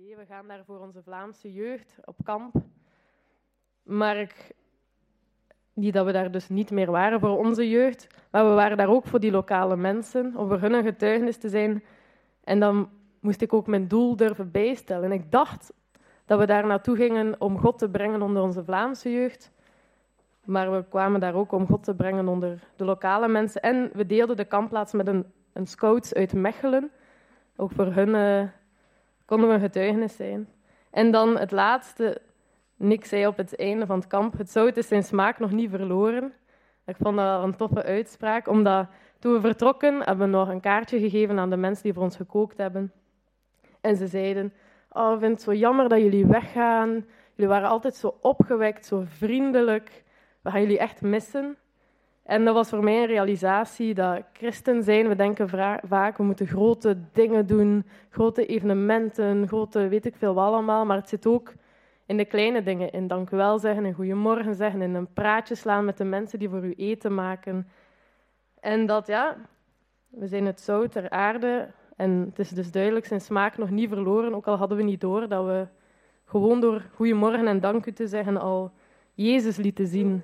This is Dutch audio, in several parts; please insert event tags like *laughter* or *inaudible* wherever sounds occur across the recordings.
we gaan daar voor onze Vlaamse jeugd op kamp. Maar ik, niet dat we daar dus niet meer waren voor onze jeugd, maar we waren daar ook voor die lokale mensen, om voor hun een getuigenis te zijn. En dan moest ik ook mijn doel durven bijstellen. En ik dacht dat we daar naartoe gingen om God te brengen onder onze Vlaamse jeugd. Maar we kwamen daar ook om God te brengen onder de lokale mensen. En we deelden de kampplaats met een, een scouts uit Mechelen. Ook voor hun uh, konden we een getuigenis zijn. En dan het laatste. Nick zei op het einde van het kamp: Het zout is zijn smaak nog niet verloren. Ik vond dat een toffe uitspraak, omdat toen we vertrokken hebben we nog een kaartje gegeven aan de mensen die voor ons gekookt hebben. En ze zeiden: Oh, ik vind het zo jammer dat jullie weggaan. Jullie waren altijd zo opgewekt, zo vriendelijk. We gaan jullie echt missen. En dat was voor mij een realisatie dat christen zijn, we denken vaak, we moeten grote dingen doen, grote evenementen, grote weet ik veel wat allemaal, maar het zit ook in de kleine dingen, in dank u wel zeggen, in goedemorgen zeggen, in een praatje slaan met de mensen die voor u eten maken. En dat, ja, we zijn het zout ter aarde en het is dus duidelijk zijn smaak nog niet verloren, ook al hadden we niet door dat we gewoon door goedemorgen en dank u te zeggen al Jezus lieten zien.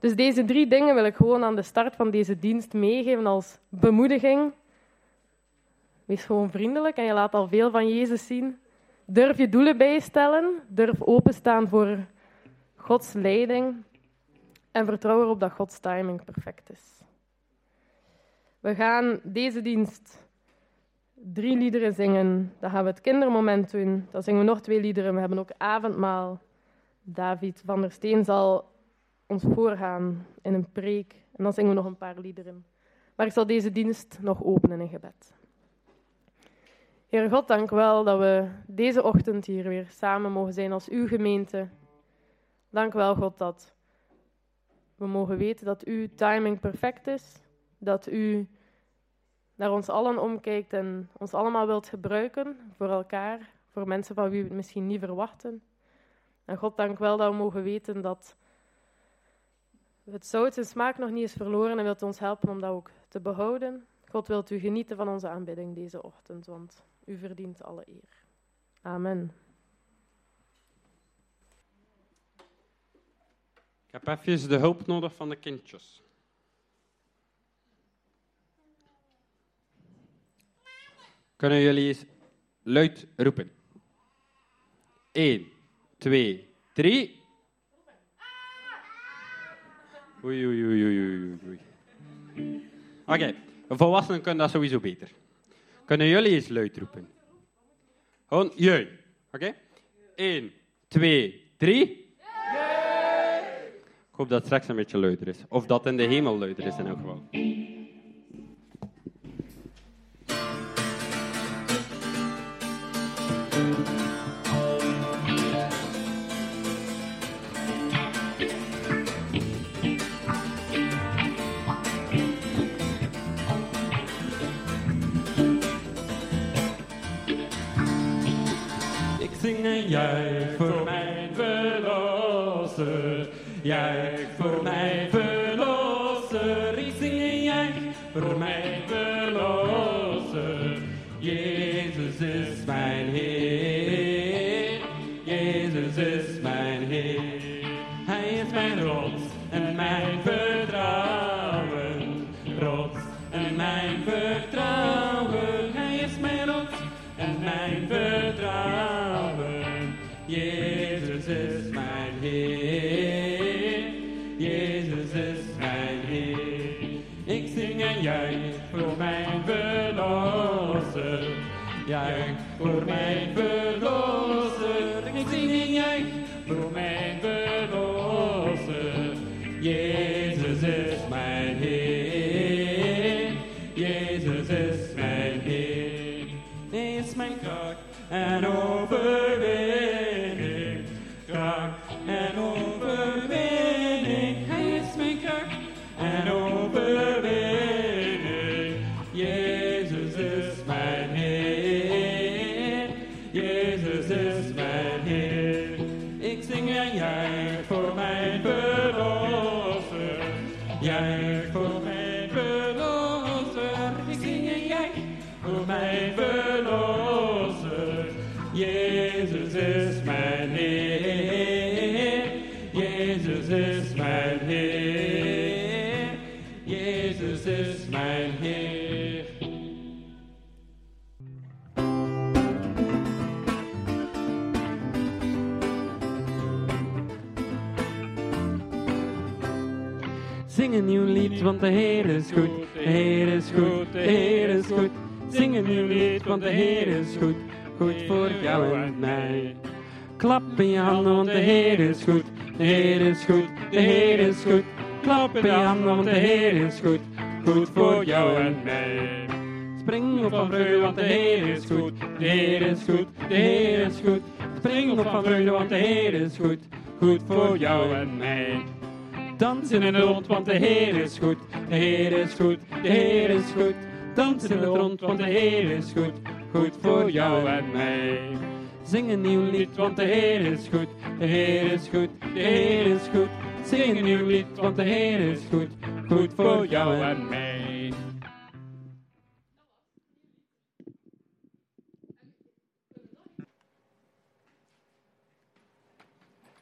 Dus deze drie dingen wil ik gewoon aan de start van deze dienst meegeven als bemoediging. Wees gewoon vriendelijk en je laat al veel van Jezus zien. Durf je doelen bijstellen. Durf openstaan voor Gods leiding. En vertrouw erop dat Gods timing perfect is. We gaan deze dienst drie liederen zingen. Dan gaan we het kindermoment doen. Dan zingen we nog twee liederen. We hebben ook avondmaal. David van der Steen zal ons voorgaan in een preek. En dan zingen we nog een paar liederen. Maar ik zal deze dienst nog openen in gebed. Heer God, dank wel dat we deze ochtend hier weer samen mogen zijn als uw gemeente. Dank wel, God, dat we mogen weten dat uw timing perfect is. Dat u naar ons allen omkijkt en ons allemaal wilt gebruiken voor elkaar, voor mensen van wie we het misschien niet verwachten. En God, dank wel dat we mogen weten dat het zout zijn smaak nog niet is verloren en wilt ons helpen om dat ook te behouden. God wilt u genieten van onze aanbidding deze ochtend, want u verdient alle eer. Amen. Ik heb even de hulp nodig van de kindjes. Kunnen jullie eens luid roepen? 1, 2, 3. Oei, oei, oei, oei, oei. Oké, volwassenen kunnen dat sowieso beter. Kunnen jullie eens luid roepen? Gewoon. Oké? Okay? 1, 2, 3. Ik hoop dat het straks een beetje luider is. Of dat in de hemel luider is in elk geval. Juich voor mijn verlosser. Ik zing en juich voor mijn verlosser. Jezus is mijn Heer. Jezus is mijn Heer. Hij is mijn rots en mijn vertrouwen. Rots en mijn vertrouwen. Hij is mijn rots en mijn vertrouwen. Klap in je handen, want de Heer is goed. De Heer is goed, de Heer is goed. Klap in je handen, want de Heer is goed. Goed voor jou en mij. Spring op van vreugde, want de Heer is goed. De Heer is goed, de Heer is goed. Spring op van vreugde, want de Heer is goed. Goed voor jou en mij. Dans in het rond, want de Heer is goed. De Heer is goed, de Heer is goed. Dans in het rond, want de Heer is goed. Goed voor jou en mij. Zing een nieuw lied, want de Heer is goed. De Heer is goed, de Heer is goed. Zing een nieuw lied, want de Heer is goed. Goed voor jou en mij.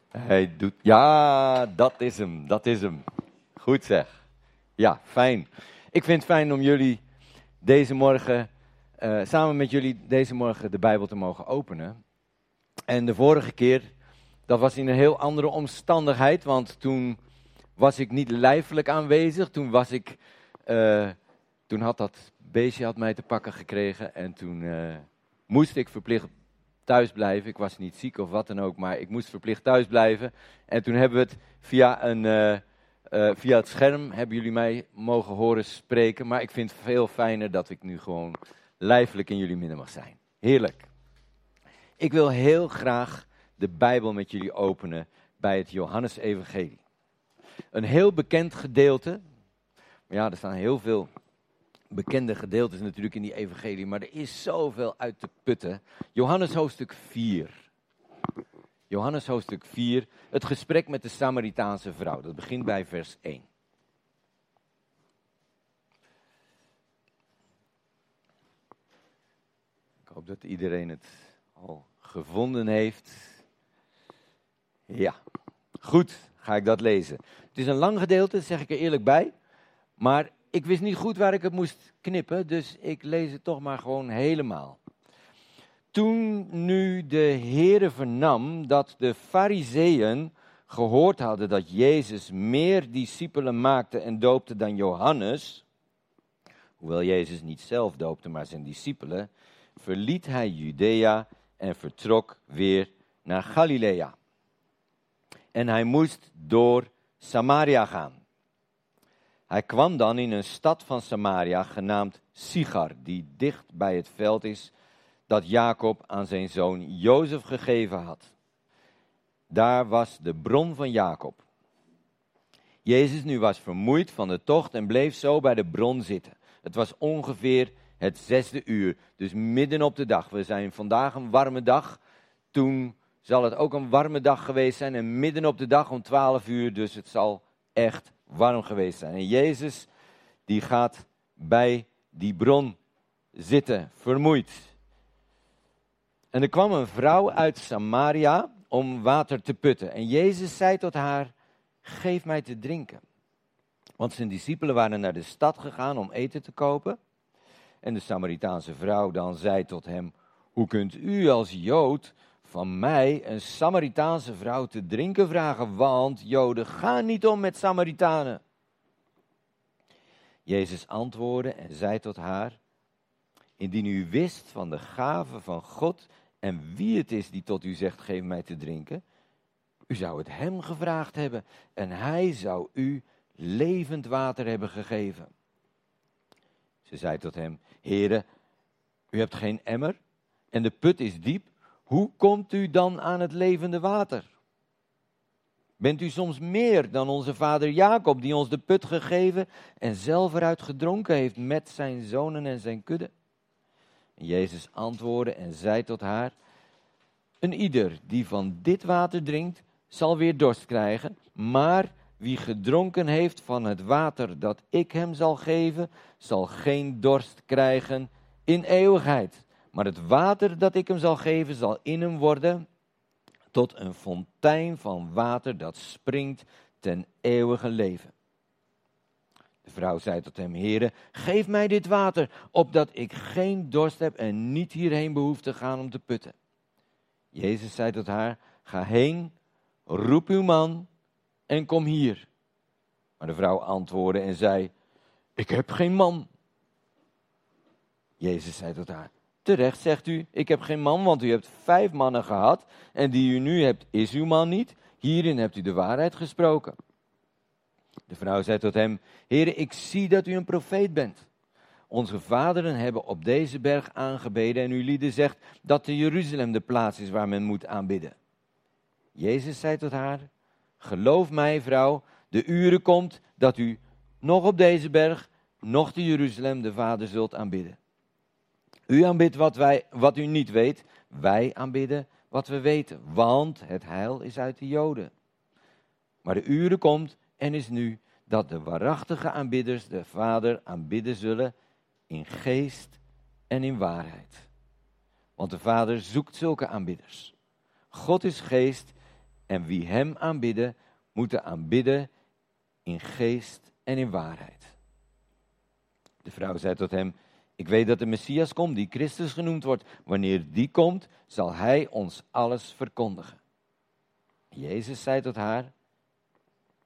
Hij doet. Ja, dat is hem. Dat is hem. Goed zeg. Ja, fijn. Ik vind het fijn om jullie deze morgen, eh, samen met jullie deze morgen de Bijbel te mogen openen. En de vorige keer, dat was in een heel andere omstandigheid, want toen was ik niet lijfelijk aanwezig. Toen was ik, eh, toen had dat beestje had mij te pakken gekregen en toen eh, moest ik verplicht thuis blijven. Ik was niet ziek of wat dan ook, maar ik moest verplicht thuis blijven. En toen hebben we het via, een, eh, via het scherm, hebben jullie mij mogen horen spreken. Maar ik vind het veel fijner dat ik nu gewoon lijfelijk in jullie midden mag zijn. Heerlijk. Ik wil heel graag de Bijbel met jullie openen bij het Johannesevangelie. Een heel bekend gedeelte. Ja, er staan heel veel bekende gedeeltes natuurlijk in die evangelie, maar er is zoveel uit te putten. Johannes hoofdstuk 4. Johannes hoofdstuk 4, het gesprek met de Samaritaanse vrouw. Dat begint bij vers 1. Ik hoop dat iedereen het al gevonden heeft. Ja, goed, ga ik dat lezen. Het is een lang gedeelte, zeg ik er eerlijk bij. Maar ik wist niet goed waar ik het moest knippen, dus ik lees het toch maar gewoon helemaal. Toen nu de Heere vernam dat de Fariseeën gehoord hadden dat Jezus meer discipelen maakte en doopte dan Johannes, hoewel Jezus niet zelf doopte, maar zijn discipelen, verliet hij Judea en vertrok weer naar Galilea. En hij moest door Samaria gaan. Hij kwam dan in een stad van Samaria genaamd Sigar, die dicht bij het veld is dat Jacob aan zijn zoon Jozef gegeven had. Daar was de bron van Jacob. Jezus nu was vermoeid van de tocht en bleef zo bij de bron zitten. Het was ongeveer het zesde uur, dus midden op de dag. We zijn vandaag een warme dag. Toen zal het ook een warme dag geweest zijn en midden op de dag om twaalf uur, dus het zal echt warm geweest zijn. En Jezus, die gaat bij die bron zitten, vermoeid. En er kwam een vrouw uit Samaria om water te putten. En Jezus zei tot haar, geef mij te drinken. Want zijn discipelen waren naar de stad gegaan om eten te kopen. En de Samaritaanse vrouw dan zei tot hem, hoe kunt u als Jood van mij een Samaritaanse vrouw te drinken vragen, want Joden gaan niet om met Samaritanen. Jezus antwoordde en zei tot haar, indien u wist van de gave van God en wie het is die tot u zegt, geef mij te drinken, u zou het hem gevraagd hebben en hij zou u levend water hebben gegeven. Ze zei tot hem, Heere, u hebt geen emmer en de put is diep. Hoe komt u dan aan het levende water? Bent u soms meer dan onze vader Jacob, die ons de put gegeven en zelf eruit gedronken heeft met zijn zonen en zijn kudde? Jezus antwoordde en zei tot haar: Een ieder die van dit water drinkt, zal weer dorst krijgen, maar wie gedronken heeft van het water dat ik hem zal geven, zal geen dorst krijgen in eeuwigheid Maar het water dat ik hem zal geven, zal in hem worden tot een fontein van water dat springt ten eeuwige leven. De vrouw zei tot hem, Heere, geef mij dit water, opdat ik geen dorst heb en niet hierheen behoef te gaan om te putten. Jezus zei tot haar, ga heen, roep uw man en kom hier. Maar de vrouw antwoordde en zei, ik heb geen man. Jezus zei tot haar, terecht zegt u, ik heb geen man, want u hebt vijf mannen gehad en die u nu hebt is uw man niet. Hierin hebt u de waarheid gesproken. De vrouw zei tot hem, Heere, ik zie dat u een profeet bent. Onze vaderen hebben op deze berg aangebeden en uw lieden zegt dat de Jeruzalem de plaats is waar men moet aanbidden. Jezus zei tot haar, geloof mij vrouw, de uren komt dat u nog op deze berg, nog te Jeruzalem de Vader zult aanbidden. U aanbidt wat, wij, wat u niet weet, wij aanbidden wat we weten, want het heil is uit de Joden. Maar de uren komt en is nu dat de waarachtige aanbidders de Vader aanbidden zullen in geest en in waarheid. Want de Vader zoekt zulke aanbidders. God is geest en wie Hem aanbidden, moeten aanbidden in geest en in waarheid. De vrouw zei tot hem, ik weet dat de Messias komt, die Christus genoemd wordt. Wanneer die komt, zal Hij ons alles verkondigen. Jezus zei tot haar,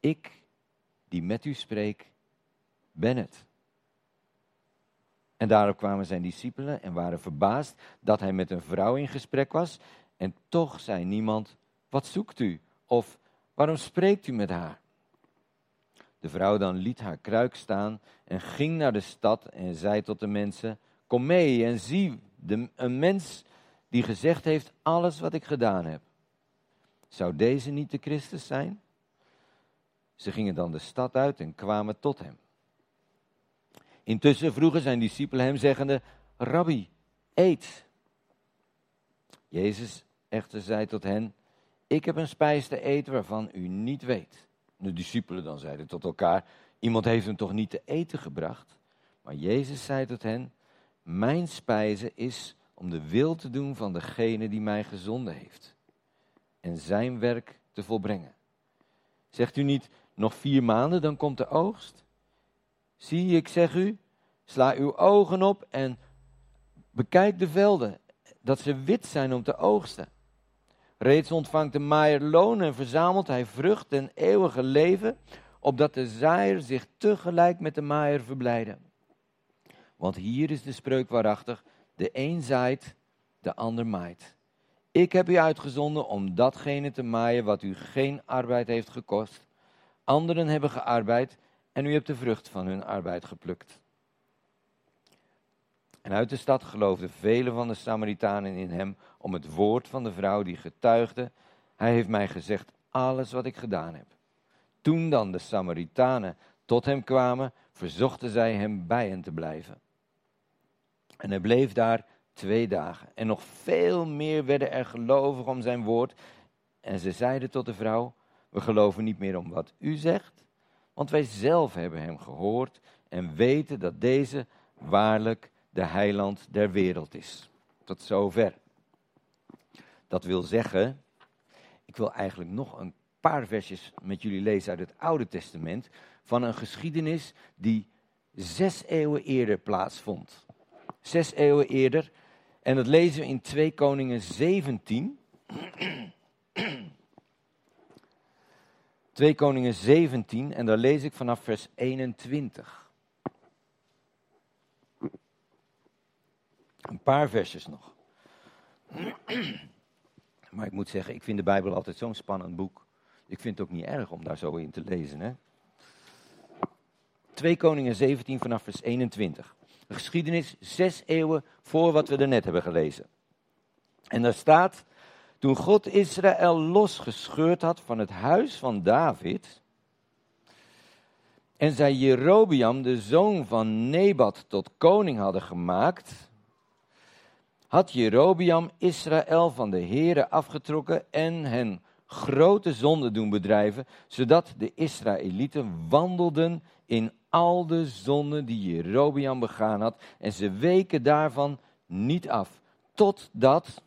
ik die met u spreek, ben het. En daarop kwamen zijn discipelen en waren verbaasd dat hij met een vrouw in gesprek was. En toch zei niemand, wat zoekt u? Of waarom spreekt u met haar? De vrouw dan liet haar kruik staan en ging naar de stad en zei tot de mensen, kom mee en zie de, een mens die gezegd heeft alles wat ik gedaan heb. Zou deze niet de Christus zijn? Ze gingen dan de stad uit en kwamen tot hem. Intussen vroegen zijn discipelen hem zeggende, Rabbi, eet. Jezus echter zei tot hen, ik heb een spijs te eten waarvan u niet weet. De discipelen dan zeiden tot elkaar, iemand heeft hem toch niet te eten gebracht? Maar Jezus zei tot hen, mijn spijze is om de wil te doen van degene die mij gezonden heeft. En zijn werk te volbrengen. Zegt u niet, nog vier maanden, dan komt de oogst? Zie, ik zeg u, sla uw ogen op en bekijk de velden, dat ze wit zijn om te oogsten. Reeds ontvangt de maaier loon en verzamelt hij vrucht en eeuwige leven, opdat de zaaier zich tegelijk met de maaier verblijden. Want hier is de spreuk waarachtig, de een zaait, de ander maait. Ik heb u uitgezonden om datgene te maaien wat u geen arbeid heeft gekost. Anderen hebben gearbeid en u hebt de vrucht van hun arbeid geplukt. En uit de stad geloofden velen van de Samaritanen in hem om het woord van de vrouw die getuigde. Hij heeft mij gezegd alles wat ik gedaan heb. Toen dan de Samaritanen tot hem kwamen, verzochten zij hem bij hen te blijven. En hij bleef daar twee dagen. En nog veel meer werden er gelovig om zijn woord. En ze zeiden tot de vrouw: We geloven niet meer om wat u zegt, want wij zelf hebben hem gehoord en weten dat deze waarlijk de heiland der wereld is. Tot zover. Dat wil zeggen, ik wil eigenlijk nog een paar versjes met jullie lezen uit het Oude Testament van een geschiedenis die zes eeuwen eerder plaatsvond. Zes eeuwen eerder. En dat lezen we in 2 Koningen 17. 2 *clears throat* Koningen 17 en daar lees ik vanaf vers 21. Een paar versjes nog. *clears throat* Maar ik moet zeggen, ik vind de Bijbel altijd zo'n spannend boek. Ik vind het ook niet erg om daar zo in te lezen. Hè? 2 Koningen 17 vanaf vers 21. Een geschiedenis zes eeuwen voor wat we er net hebben gelezen. En daar staat, toen God Israël losgescheurd had van het huis van David, en zij Jerobiam, de zoon van Nebat, tot koning hadden gemaakt, had Jerobiam Israël van de Here afgetrokken en hen grote zonden doen bedrijven, zodat de Israëlieten wandelden in al de zonden die Jerobiam begaan had, en ze weken daarvan niet af, totdat,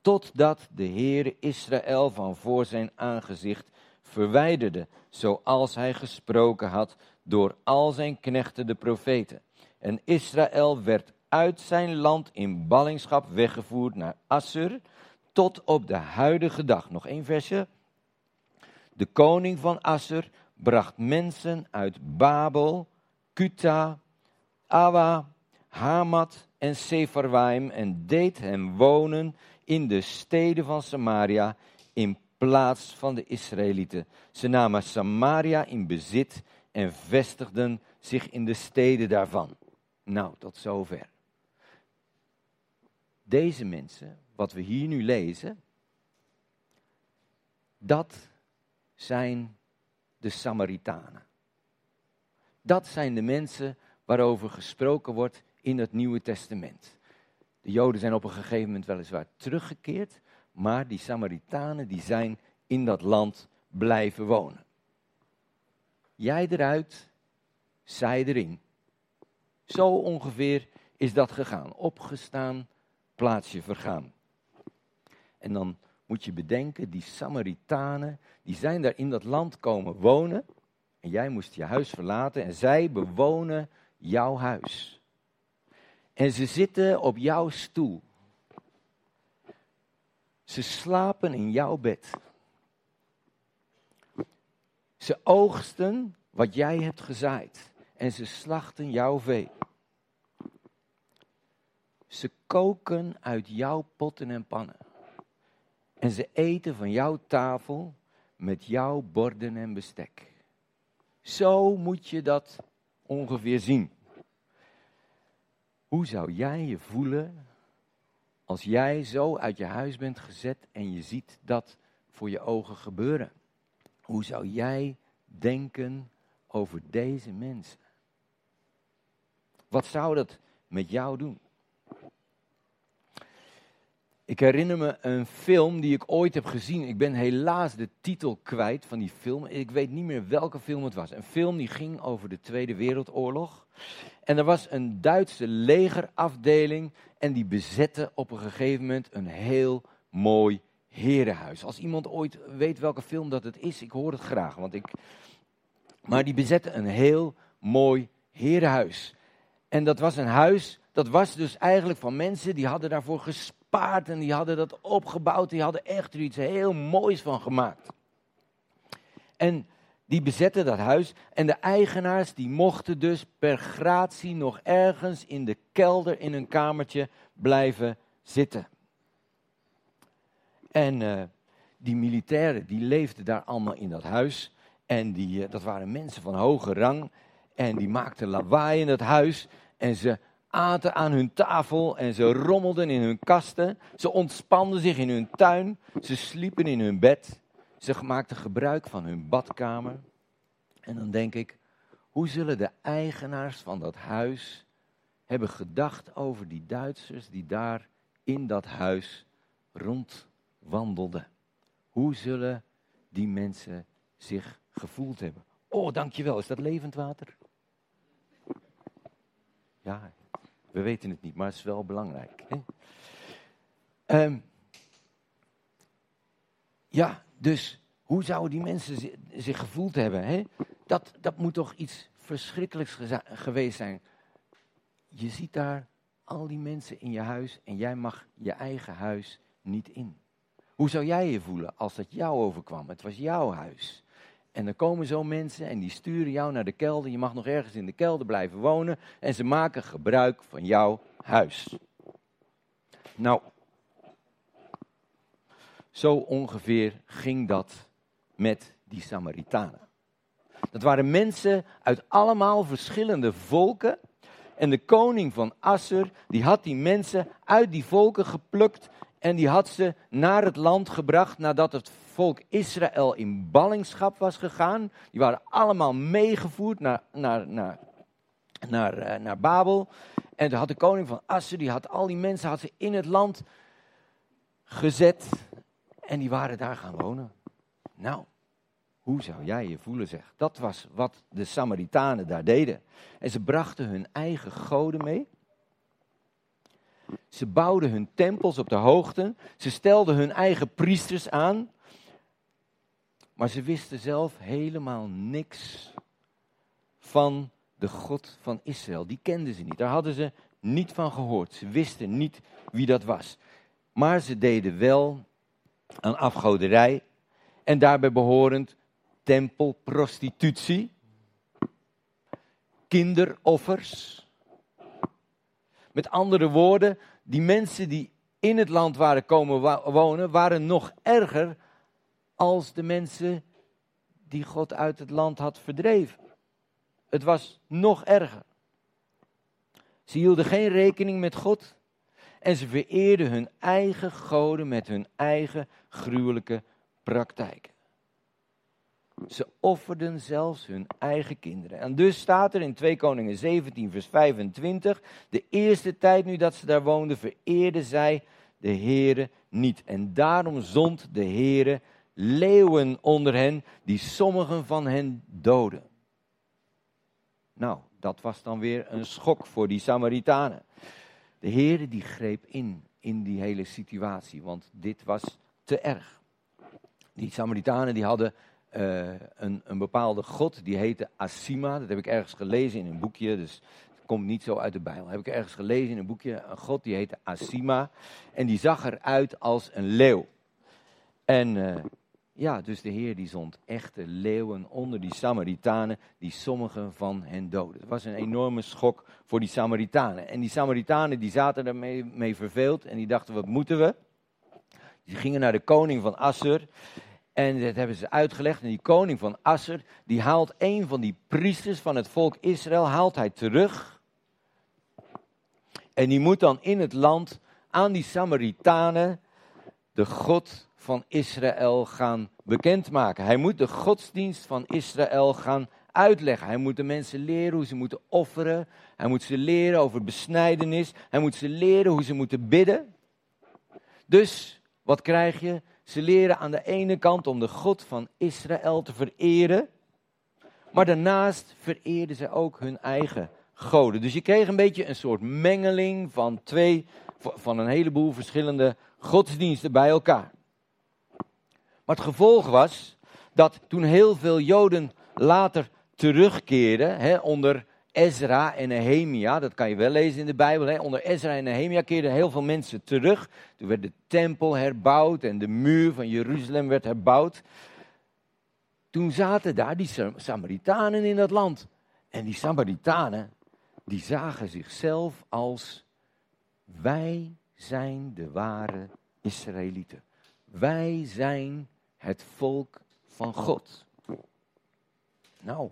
totdat de Heere Israël van voor zijn aangezicht verwijderde, zoals hij gesproken had door al zijn knechten de profeten. En Israël werd uit zijn land in ballingschap weggevoerd naar Assur, tot op de huidige dag. Nog één versje. De koning van Assur bracht mensen uit Babel, Kuta, Awa, Hamat en Sepharwaim en deed hem wonen in de steden van Samaria in plaats van de Israëlieten. Ze namen Samaria in bezit en vestigden zich in de steden daarvan. Nou, tot zover. Deze mensen, wat we hier nu lezen, dat zijn de Samaritanen. Dat zijn de mensen waarover gesproken wordt in het Nieuwe Testament. De Joden zijn op een gegeven moment weliswaar teruggekeerd, maar die Samaritanen die zijn in dat land blijven wonen. Jij eruit, zij erin. Zo ongeveer is dat gegaan. Opgestaan, plaatsje vergaan. En dan moet je bedenken, die Samaritanen, die zijn daar in dat land komen wonen. En jij moest je huis verlaten en zij bewonen jouw huis. En ze zitten op jouw stoel. Ze slapen in jouw bed. Ze oogsten wat jij hebt gezaaid. En ze slachten jouw vee. Ze koken uit jouw potten en pannen. En ze eten van jouw tafel met jouw borden en bestek. Zo moet je dat ongeveer zien. Hoe zou jij je voelen als jij zo uit je huis bent gezet en je ziet dat voor je ogen gebeuren? Hoe zou jij denken over deze mensen? Wat zou dat met jou doen? Ik herinner me een film die ik ooit heb gezien. Ik ben helaas de titel kwijt van die film. Ik weet niet meer welke film het was. Een film die ging over de Tweede Wereldoorlog. En er was een Duitse legerafdeling en die bezette op een gegeven moment een heel mooi herenhuis. Als iemand ooit weet welke film dat het is, ik hoor het graag. Want ik... Maar die bezette een heel mooi herenhuis. En dat was een huis, dat was dus eigenlijk van mensen die hadden daarvoor gespaard en die hadden dat opgebouwd. Die hadden echt er iets heel moois van gemaakt. En die bezetten dat huis en de eigenaars die mochten dus per gratie nog ergens in de kelder in een kamertje blijven zitten. En uh, die militairen die leefden daar allemaal in dat huis en die, uh, dat waren mensen van hoge rang en die maakten lawaai in dat huis en ze aten aan hun tafel en ze rommelden in hun kasten. Ze ontspanden zich in hun tuin, ze sliepen in hun bed. Ze maakten gebruik van hun badkamer. En dan denk ik, hoe zullen de eigenaars van dat huis hebben gedacht over die Duitsers die daar in dat huis rondwandelden? Hoe zullen die mensen zich gevoeld hebben? Oh, dankjewel, is dat levend water? Ja, we weten het niet, maar het is wel belangrijk. Hè? Um, ja, dus hoe zouden die mensen zich gevoeld hebben? Hè? Dat, dat moet toch iets verschrikkelijks geweest zijn. Je ziet daar al die mensen in je huis en jij mag je eigen huis niet in. Hoe zou jij je voelen als dat jou overkwam? Het was jouw huis. En dan komen zo mensen en die sturen jou naar de kelder. Je mag nog ergens in de kelder blijven wonen. En ze maken gebruik van jouw huis. Nou, zo ongeveer ging dat met die Samaritanen. Dat waren mensen uit allemaal verschillende volken. En de koning van Assur, die had die mensen uit die volken geplukt en die had ze naar het land gebracht nadat het volk Israël in ballingschap was gegaan. Die waren allemaal meegevoerd naar, naar, naar, naar, uh, naar Babel. En toen had de koning van Assur, die had al die mensen had ze in het land gezet. En die waren daar gaan wonen. Nou, hoe zou jij je voelen, zeg? Dat was wat de Samaritanen daar deden. En ze brachten hun eigen goden mee. Ze bouwden hun tempels op de hoogte. Ze stelden hun eigen priesters aan. Maar ze wisten zelf helemaal niks van de God van Israël. Die kenden ze niet. Daar hadden ze niet van gehoord. Ze wisten niet wie dat was. Maar ze deden wel aan afgoderij en daarbij behorend tempelprostitutie, kinderoffers. Met andere woorden, die mensen die in het land waren komen wonen, waren nog erger als de mensen die God uit het land had verdreven. Het was nog erger. Ze hielden geen rekening met God en ze vereerden hun eigen goden met hun eigen gruwelijke praktijken. Ze offerden zelfs hun eigen kinderen. En dus staat er in 2 Koningen 17, vers 25, de eerste tijd nu dat ze daar woonden, vereerden zij de Heere niet. En daarom zond de Heere leeuwen onder hen, die sommigen van hen doden. Nou, dat was dan weer een schok voor die Samaritanen. De Heere die greep in, in die hele situatie, want dit was te erg. Die Samaritanen die hadden uh, een, een bepaalde god, die heette Asima. Dat heb ik ergens gelezen in een boekje, dus het komt niet zo uit de Bijbel. Heb ik ergens gelezen in een boekje, een god die heette Asima. En die zag eruit als een leeuw. En uh, ja, dus de Heer die zond echte leeuwen onder die Samaritanen, die sommigen van hen doden. Het was een enorme schok voor die Samaritanen. En die Samaritanen die zaten ermee mee verveeld en die dachten, wat moeten we? Die gingen naar de koning van Assur en dat hebben ze uitgelegd. En die koning van Assur, die haalt een van die priesters van het volk Israël, haalt hij terug. En die moet dan in het land aan die Samaritanen de God van Israël gaan bekendmaken. Hij moet de godsdienst van Israël gaan uitleggen. Hij moet de mensen leren hoe ze moeten offeren. Hij moet ze leren over besnijdenis. Hij moet ze leren hoe ze moeten bidden. Dus wat krijg je? Ze leren aan de ene kant om de God van Israël te vereren. Maar daarnaast vereerden ze ook hun eigen goden. Dus je kreeg een beetje een soort mengeling van twee, van een heleboel verschillende godsdiensten bij elkaar. Maar het gevolg was dat toen heel veel Joden later terugkeerden, hè, onder Ezra en Nehemia, dat kan je wel lezen in de Bijbel, hè, onder Ezra en Nehemia keerden heel veel mensen terug. Toen werd de tempel herbouwd en de muur van Jeruzalem werd herbouwd. Toen zaten daar die Samaritanen in dat land. En die Samaritanen, die zagen zichzelf als wij zijn de ware Israëlieten. Wij zijn het volk van God. Nou,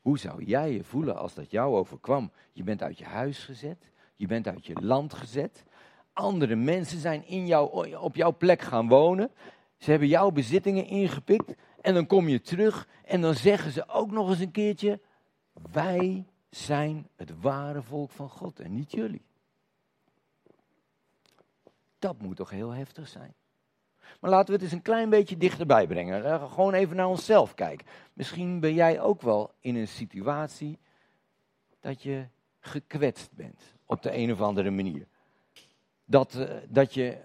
hoe zou jij je voelen als dat jou overkwam? Je bent uit je huis gezet, je bent uit je land gezet. Andere mensen zijn in jou, op jouw plek gaan wonen. Ze hebben jouw bezittingen ingepikt. En dan kom je terug en dan zeggen ze ook nog eens een keertje: Wij zijn het ware volk van God en niet jullie. Dat moet toch heel heftig zijn? Maar laten we het eens een klein beetje dichterbij brengen. Gewoon even naar onszelf kijken. Misschien ben jij ook wel in een situatie dat je gekwetst bent op de een of andere manier. Dat, uh, dat je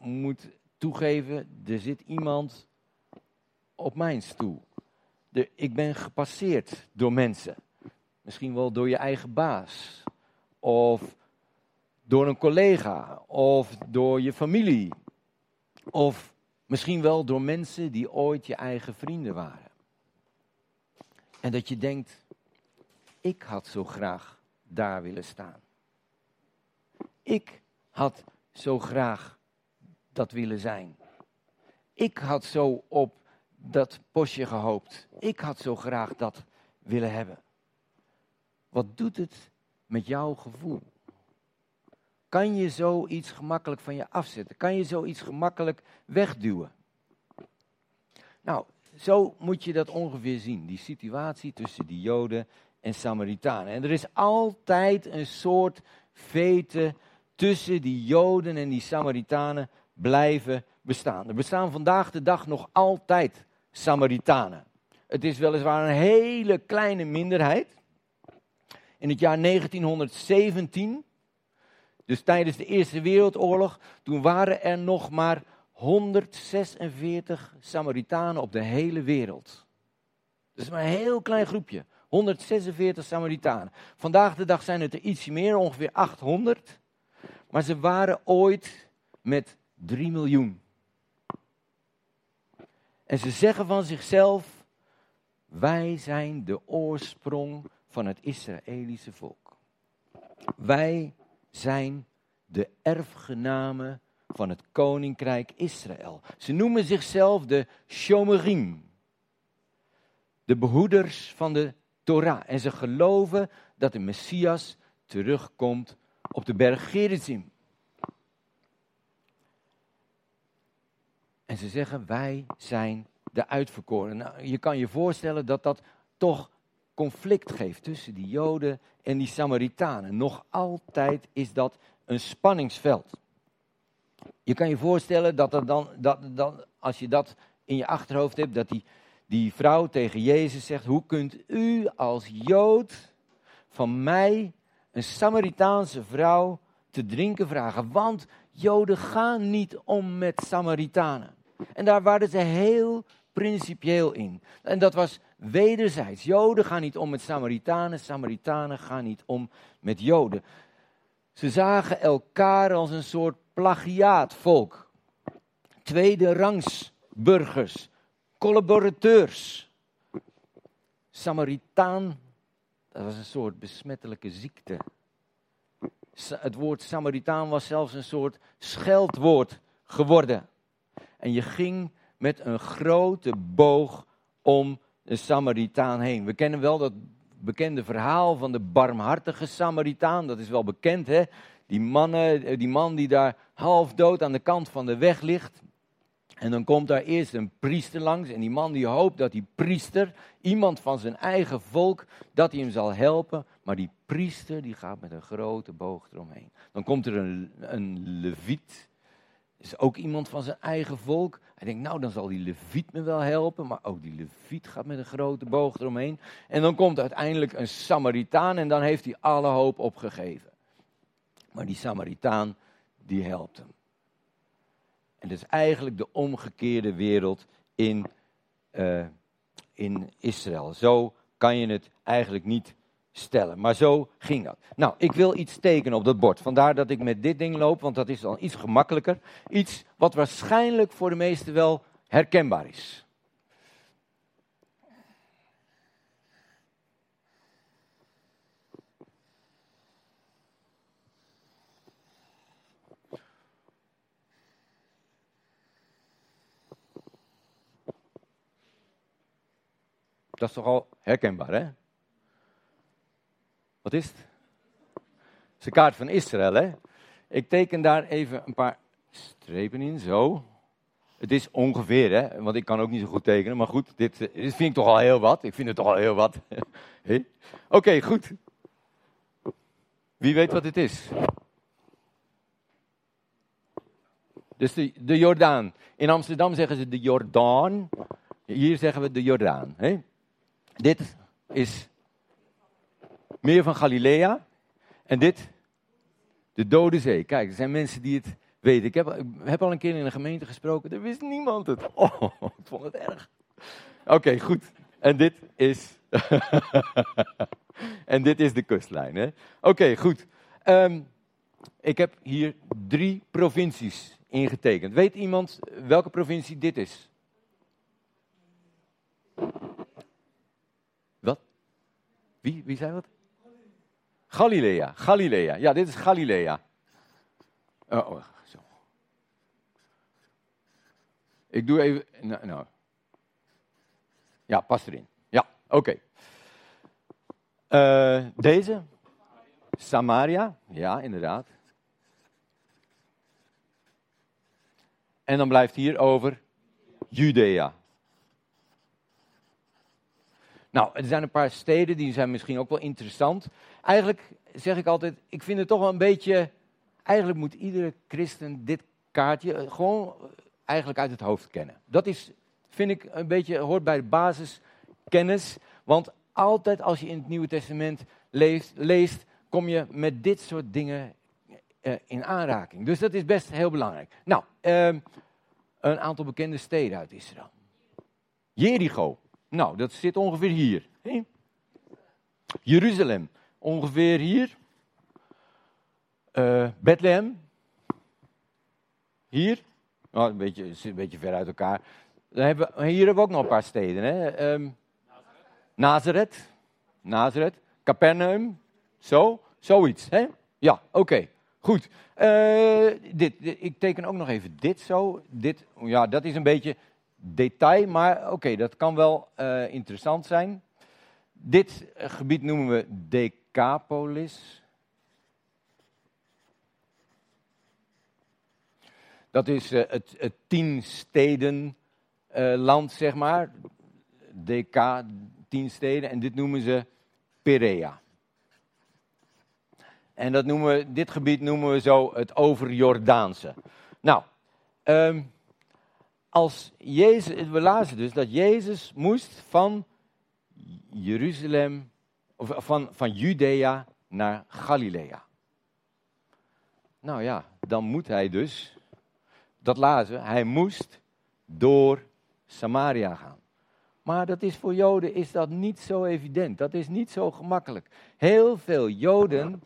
moet toegeven, er zit iemand op mijn stoel. Ik ben gepasseerd door mensen. Misschien wel door je eigen baas. Of door een collega. Of door je familie. Of misschien wel door mensen die ooit je eigen vrienden waren. En dat je denkt, ik had zo graag daar willen staan. Ik had zo graag dat willen zijn. Ik had zo op dat postje gehoopt. Ik had zo graag dat willen hebben. Wat doet het met jouw gevoel? Kan je zoiets gemakkelijk van je afzetten? Kan je zoiets gemakkelijk wegduwen? Nou, zo moet je dat ongeveer zien, die situatie tussen die Joden en Samaritanen. En er is altijd een soort vete tussen die Joden en die Samaritanen blijven bestaan. Er bestaan vandaag de dag nog altijd Samaritanen. Het is weliswaar een hele kleine minderheid. In het jaar 1917 Dus tijdens de Eerste Wereldoorlog, toen waren er nog maar 146 Samaritanen op de hele wereld. Dat is maar een heel klein groepje. 146 Samaritanen. Vandaag de dag zijn het er ietsje meer, ongeveer 800. Maar ze waren ooit met 3 miljoen. En ze zeggen van zichzelf: Wij zijn de oorsprong van het Israëlische volk. Wij zijn de erfgenamen van het koninkrijk Israël. Ze noemen zichzelf de Shomerim, de behoeders van de Torah. En ze geloven dat de Messias terugkomt op de berg Gerizim. En ze zeggen, wij zijn de uitverkoren. Nou, je kan je voorstellen dat dat toch conflict geeft tussen die Joden en die Samaritanen. Nog altijd is dat een spanningsveld. Je kan je voorstellen dat er dan, dat, dan als je dat in je achterhoofd hebt, dat die, die vrouw tegen Jezus zegt: Hoe kunt u als Jood van mij, een Samaritaanse vrouw, te drinken vragen? Want Joden gaan niet om met Samaritanen. En daar waren ze heel principieel in. En dat was wederzijds. Joden gaan niet om met Samaritanen, Samaritanen gaan niet om met Joden. Ze zagen elkaar als een soort plagiaatvolk. Tweede rangs burgers, collaborateurs. Samaritaan, dat was een soort besmettelijke ziekte. Het woord Samaritaan was zelfs een soort scheldwoord geworden. En je ging met een grote boog om de Samaritaan heen. We kennen wel dat bekende verhaal van de barmhartige Samaritaan. Dat is wel bekend, hè? Die, mannen, eh, die man die daar half dood aan de kant van de weg ligt. En dan komt daar eerst een priester langs. En die man die hoopt dat die priester, iemand van zijn eigen volk, dat hij hem zal helpen. Maar die priester die gaat met een grote boog eromheen. Dan komt er een, een leviet is ook iemand van zijn eigen volk. Hij denkt, nou dan zal die leviet me wel helpen. Maar ook die leviet gaat met een grote boog eromheen. En dan komt uiteindelijk een Samaritaan en dan heeft hij alle hoop opgegeven. Maar die Samaritaan, die helpt hem. En dat is eigenlijk de omgekeerde wereld in, uh, in Israël. Zo kan je het eigenlijk niet stellen. Maar zo ging dat. Nou, ik wil iets tekenen op dat bord. Vandaar dat ik met dit ding loop, want dat is dan iets gemakkelijker. Iets wat waarschijnlijk voor de meesten wel herkenbaar is. Dat is toch al herkenbaar, hè? Is het? Het is de kaart van Israël, hè? Ik teken daar even een paar strepen in, zo. Het is ongeveer, hè? Want ik kan ook niet zo goed tekenen. Maar goed, dit, eh, dit vind ik toch al heel wat. Ik vind het toch al heel wat. *laughs* Oké, goed. Wie weet wat dit is? Dus de, de Jordaan. In Amsterdam zeggen ze de Jordaan. Hier zeggen we de Jordaan. Dit is meer van Galilea. En dit, de Dode Zee. Kijk, er zijn mensen die het weten. Ik heb, heb al een keer in een gemeente gesproken, er wist niemand het. Oh, *laughs* ik vond het erg. Oké, goed. En dit is. *laughs* en dit is de kustlijn. Oké, goed. Um, ik heb hier drie provincies ingetekend. Weet iemand welke provincie dit is? Wat? Wie, wie zei wat? Galilea, Galilea. Ja, dit is Galilea. Oh, oh, zo. Ik doe even. Nou, nou. Ja, past erin. Ja, oké. Uh, deze. Samaria. Ja, inderdaad. En dan blijft hier over Judea. Nou, er zijn een paar steden die zijn misschien ook wel interessant. Eigenlijk zeg ik altijd, ik vind het toch wel een beetje. Eigenlijk moet iedere christen dit kaartje eh, gewoon eh, eigenlijk uit het hoofd kennen. Dat is, vind ik, een beetje hoort bij de basiskennis. Want altijd als je in het Nieuwe Testament leest, kom je met dit soort dingen eh, in aanraking. Dus dat is best heel belangrijk. Nou, ehm, een aantal bekende steden uit Israël. Jericho. Nou, dat zit ongeveer hier. Jeruzalem. Ongeveer hier. Eh, Bethlehem. Hier. Nou, een beetje, een beetje ver uit elkaar. Dan hebben, we- hier hebben we ook nog een paar steden. Hè? Ehm, Nazareth. Nazareth. Capernaum. Zo. Zoiets. Hè? Ja, oké. Goed. Eh, dit- ik teken ook nog even dit zo. Dit, ja, dat is een beetje detail, maar oké, dat kan wel eh, interessant zijn. Dit gebied noemen we Decapolis. Dat is eh, het, het tien steden eh, land, zeg maar. DK, tien steden. En dit noemen ze Perea. En dat noemen dit gebied noemen we zo het overjordaanse. Nou, ehm, als Jezus, we lazen dus dat Jezus moest van Jeruzalem, of van, van Judea naar Galilea. Nou ja, dan moet hij dus, dat lazen hij moest door Samaria gaan. Maar dat is voor Joden is dat niet zo evident. Dat is niet zo gemakkelijk. Heel veel Joden.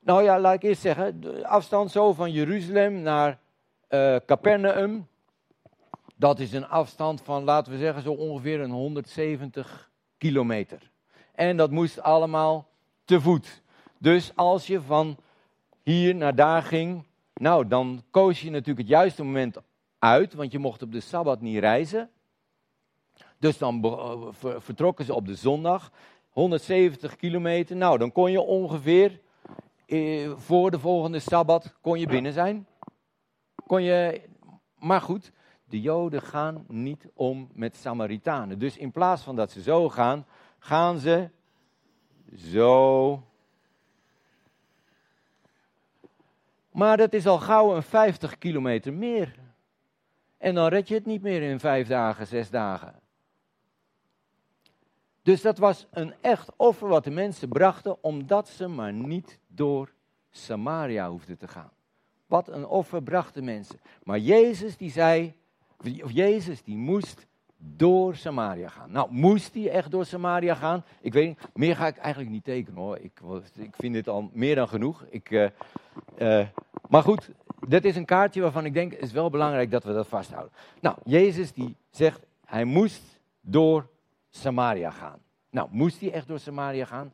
Nou ja, laat ik eerst zeggen. Afstand zo van Jeruzalem naar eh, Capernaum. Dat is een afstand van, laten we zeggen, zo ongeveer een 170 kilometer. En dat moest allemaal te voet. Dus als je van hier naar daar ging. Nou, dan koos je natuurlijk het juiste moment uit. Want je mocht op de Sabbat niet reizen. Dus dan eh, ver- vertrokken ze op de zondag. 170 kilometer. Nou, dan kon je ongeveer eh, voor de volgende Sabbat kon je binnen zijn. Kon je, maar goed, de Joden gaan niet om met Samaritanen. Dus in plaats van dat ze zo gaan, gaan ze zo. Maar dat is al gauw een 50 kilometer meer. En dan red je het niet meer in vijf dagen, zes dagen. Dus dat was een echt offer wat de mensen brachten, omdat ze maar niet door Samaria hoefden te gaan. Wat een offer brachten mensen. Maar Jezus die zei, Jezus die moest door Samaria gaan. Nou, moest hij echt door Samaria gaan? Ik weet niet, meer ga ik eigenlijk niet tekenen hoor. Ik, ik vind dit al meer dan genoeg. Ik, eh, eh, maar goed, dit is een kaartje waarvan ik denk, het is wel belangrijk dat we dat vasthouden. Nou, Jezus die zegt, hij moest door Samaria gaan. Nou, moest hij echt door Samaria gaan?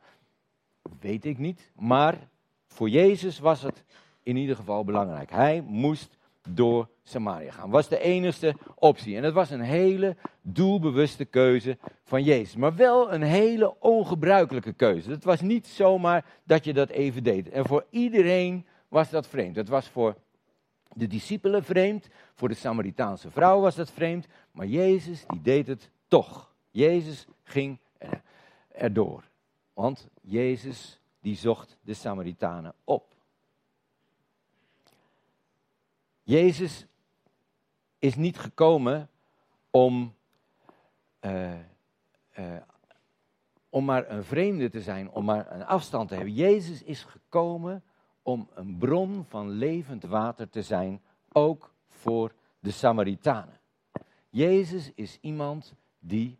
Weet ik niet. Maar voor Jezus was het in ieder geval belangrijk. Hij moest door Samaria gaan. Was de enige optie. En het was een hele doelbewuste keuze van Jezus. Maar wel een hele ongebruikelijke keuze. Het was niet zomaar dat je dat even deed. En voor iedereen was dat vreemd. Het was voor de discipelen vreemd. Voor de Samaritaanse vrouw was dat vreemd. Maar Jezus die deed het toch. Jezus ging er- erdoor. Want Jezus die zocht de Samaritanen op. Jezus is niet gekomen om, eh, eh, om maar een vreemde te zijn, om maar een afstand te hebben. Jezus is gekomen om een bron van levend water te zijn, ook voor de Samaritanen. Jezus is iemand die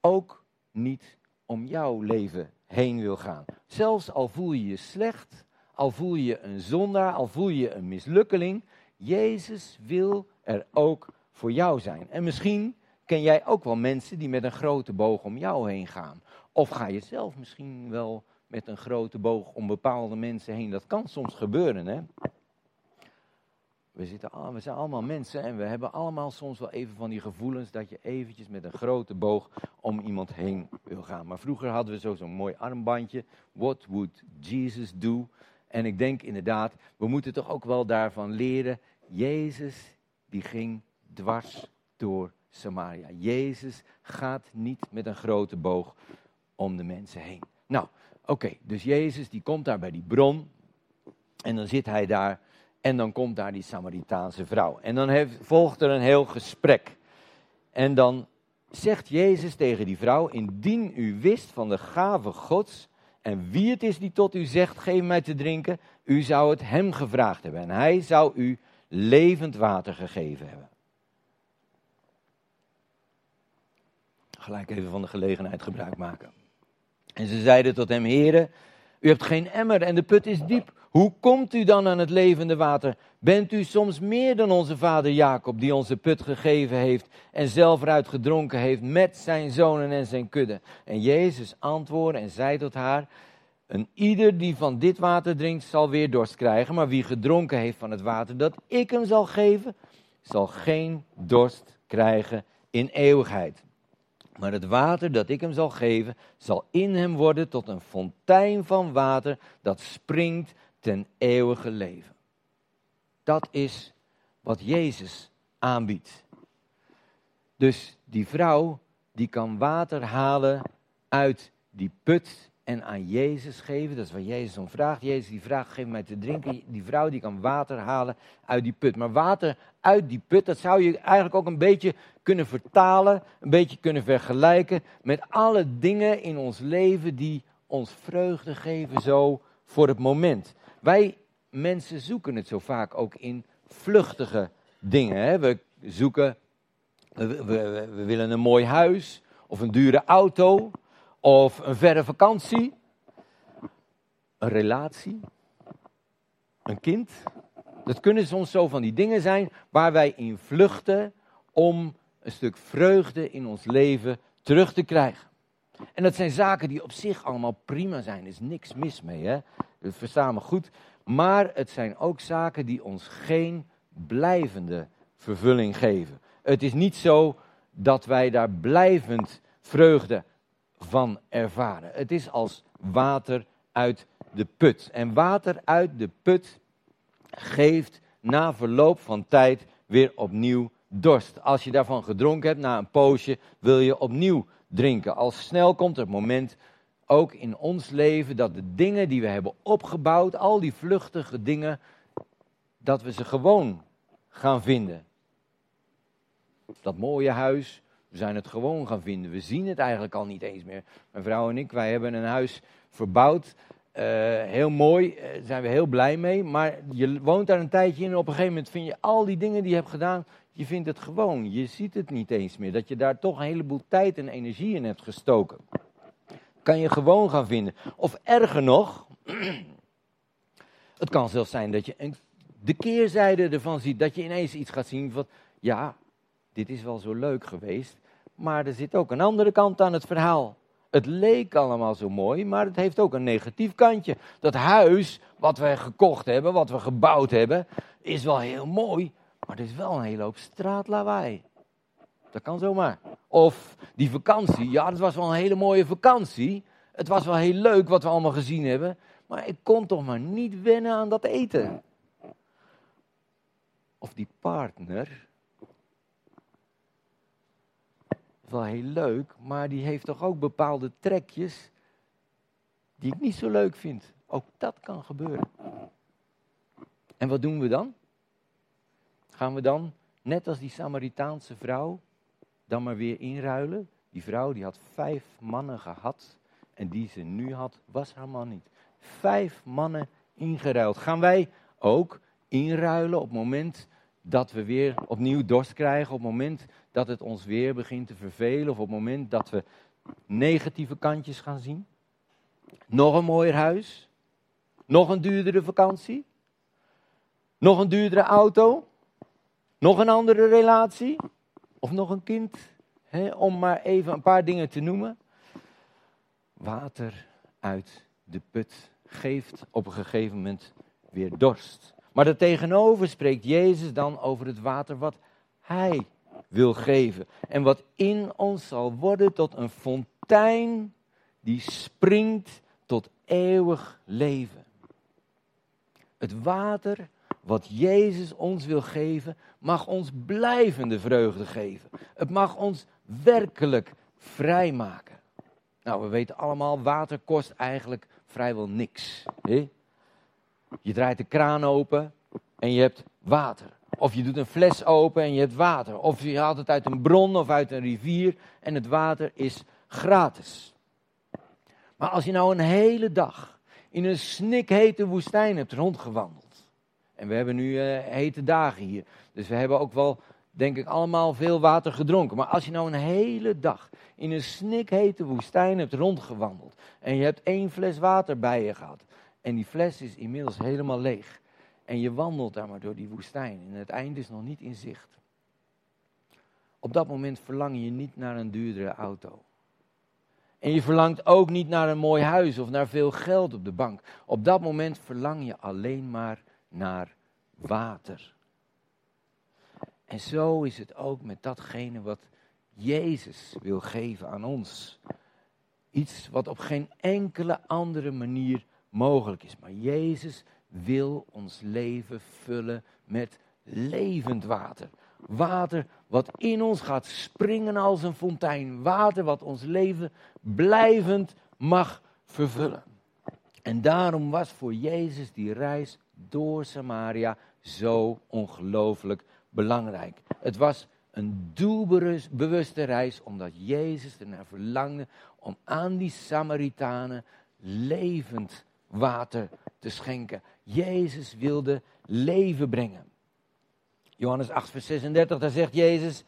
ook niet om jouw leven heen wil gaan. Zelfs al voel je je slecht, al voel je een zondaar, al voel je een mislukkeling, Jezus wil er ook voor jou zijn. En misschien ken jij ook wel mensen die met een grote boog om jou heen gaan. Of ga je zelf misschien wel met een grote boog om bepaalde mensen heen. Dat kan soms gebeuren, hè? We, zitten, we zijn allemaal mensen en we hebben allemaal soms wel even van die gevoelens dat je eventjes met een grote boog om iemand heen wil gaan. Maar vroeger hadden we zo zo'n mooi armbandje. What would Jesus do? En ik denk inderdaad, we moeten toch ook wel daarvan leren. Jezus, die ging dwars door Samaria. Jezus gaat niet met een grote boog om de mensen heen. Nou, oké, dus Jezus die komt daar bij die bron. En dan zit hij daar en dan komt daar die Samaritaanse vrouw. En dan heeft, volgt er een heel gesprek. En dan zegt Jezus tegen die vrouw: Indien u wist van de gave Gods En wie het is die tot u zegt, geef mij te drinken, u zou het hem gevraagd hebben. En hij zou u levend water gegeven hebben. Gelijk even van de gelegenheid gebruik maken. En ze zeiden tot hem, heren, u hebt geen emmer en de put is diep. Hoe komt u dan aan het levende water? Bent u soms meer dan onze vader Jacob, die onze put gegeven heeft en zelf eruit gedronken heeft met zijn zonen en zijn kudde? En Jezus antwoordde en zei tot haar: Een ieder die van dit water drinkt, zal weer dorst krijgen. Maar wie gedronken heeft van het water dat ik hem zal geven, zal geen dorst krijgen in eeuwigheid. Maar het water dat ik hem zal geven, zal in hem worden tot een fontein van water dat springt ten eeuwige leven. Dat is wat Jezus aanbiedt. Dus die vrouw, die kan water halen uit die put en aan Jezus geven. Dat is wat Jezus om vraagt. Jezus die vraagt, geef mij te drinken. Die vrouw die kan water halen uit die put. Maar water uit die put, dat zou je eigenlijk ook een beetje kunnen vertalen, een beetje kunnen vergelijken met alle dingen in ons leven die ons vreugde geven zo voor het moment. Wij mensen zoeken het zo vaak ook in vluchtige dingen. Hè? We zoeken, we, we, we willen een mooi huis of een dure auto of een verre vakantie, een relatie, een kind. Dat kunnen soms zo van die dingen zijn waar wij in vluchten om een stuk vreugde in ons leven terug te krijgen. En dat zijn zaken die op zich allemaal prima zijn. Er is niks mis mee, hè? Dat verstaan we goed. Maar het zijn ook zaken die ons geen blijvende vervulling geven. Het is niet zo dat wij daar blijvend vreugde van ervaren. Het is als water uit de put. En water uit de put geeft na verloop van tijd weer opnieuw dorst. Als je daarvan gedronken hebt, na een poosje wil je opnieuw drinken. Al snel komt het moment, ook in ons leven, dat de dingen die we hebben opgebouwd, al die vluchtige dingen, dat we ze gewoon gaan vinden. Dat mooie huis, we zijn het gewoon gaan vinden. We zien het eigenlijk al niet eens meer. Mijn vrouw en ik, wij hebben een huis verbouwd. Uh, heel mooi, daar uh, zijn we heel blij mee. Maar je woont daar een tijdje in en op een gegeven moment vind je al die dingen die je hebt gedaan, je vindt het gewoon. Je ziet het niet eens meer. Dat je daar toch een heleboel tijd en energie in hebt gestoken. Kan je gewoon gaan vinden. Of erger nog, *clears throat* het kan zelfs zijn dat je de keerzijde ervan ziet. Dat je ineens iets gaat zien van, ja, dit is wel zo leuk geweest. Maar er zit ook een andere kant aan het verhaal. Het leek allemaal zo mooi, maar het heeft ook een negatief kantje. Dat huis wat we gekocht hebben, wat we gebouwd hebben, is wel heel mooi, maar er is wel een hele hoop straatlawaai. Dat kan zomaar. Of die vakantie, ja, dat was wel een hele mooie vakantie. Het was wel heel leuk wat we allemaal gezien hebben, maar ik kon toch maar niet wennen aan dat eten. Of die partner, wel heel leuk, maar die heeft toch ook bepaalde trekjes die ik niet zo leuk vind. Ook dat kan gebeuren. En wat doen we dan? Gaan we dan, net als die Samaritaanse vrouw, dan maar weer inruilen? Die vrouw die had vijf mannen gehad en die ze nu had, was haar man niet. Vijf mannen ingeruild. Gaan wij ook inruilen op het moment dat we weer opnieuw dorst krijgen, op het moment dat het ons weer begint te vervelen, of op het moment dat we negatieve kantjes gaan zien. Nog een mooier huis, nog een duurdere vakantie, nog een duurdere auto, nog een andere relatie, of nog een kind, hè, om maar even een paar dingen te noemen. Water uit de put geeft op een gegeven moment weer dorst. Maar daartegenover spreekt Jezus dan over het water wat Hij wil geven. En wat in ons zal worden tot een fontein die springt tot eeuwig leven. Het water wat Jezus ons wil geven, mag ons blijvende vreugde geven. Het mag ons werkelijk vrijmaken. Nou, we weten allemaal, water kost eigenlijk vrijwel niks. Hè? Je draait de kraan open en je hebt water. Of je doet een fles open en je hebt water. Of je haalt het uit een bron of uit een rivier en het water is gratis. Maar als je nou een hele dag in een snikhete woestijn hebt rondgewandeld. En we hebben nu uh, hete dagen hier. Dus we hebben ook wel, denk ik, allemaal veel water gedronken. Maar als je nou een hele dag in een snikhete woestijn hebt rondgewandeld. En je hebt één fles water bij je gehad. En die fles is inmiddels helemaal leeg. En je wandelt daar maar door die woestijn. En het eind is nog niet in zicht. Op dat moment verlang je niet naar een duurdere auto. En je verlangt ook niet naar een mooi huis of naar veel geld op de bank. Op dat moment verlang je alleen maar naar water. En zo is het ook met datgene wat Jezus wil geven aan ons. Iets wat op geen enkele andere manier mogelijk is. Maar Jezus wil ons leven vullen met levend water. Water wat in ons gaat springen als een fontein. Water wat ons leven blijvend mag vervullen. En daarom was voor Jezus die reis door Samaria zo ongelooflijk belangrijk. Het was een doelbewuste reis omdat Jezus ernaar verlangde om aan die Samaritanen levend water te schenken. Jezus wilde leven brengen. Johannes 8, vers 36, daar zegt Jezus,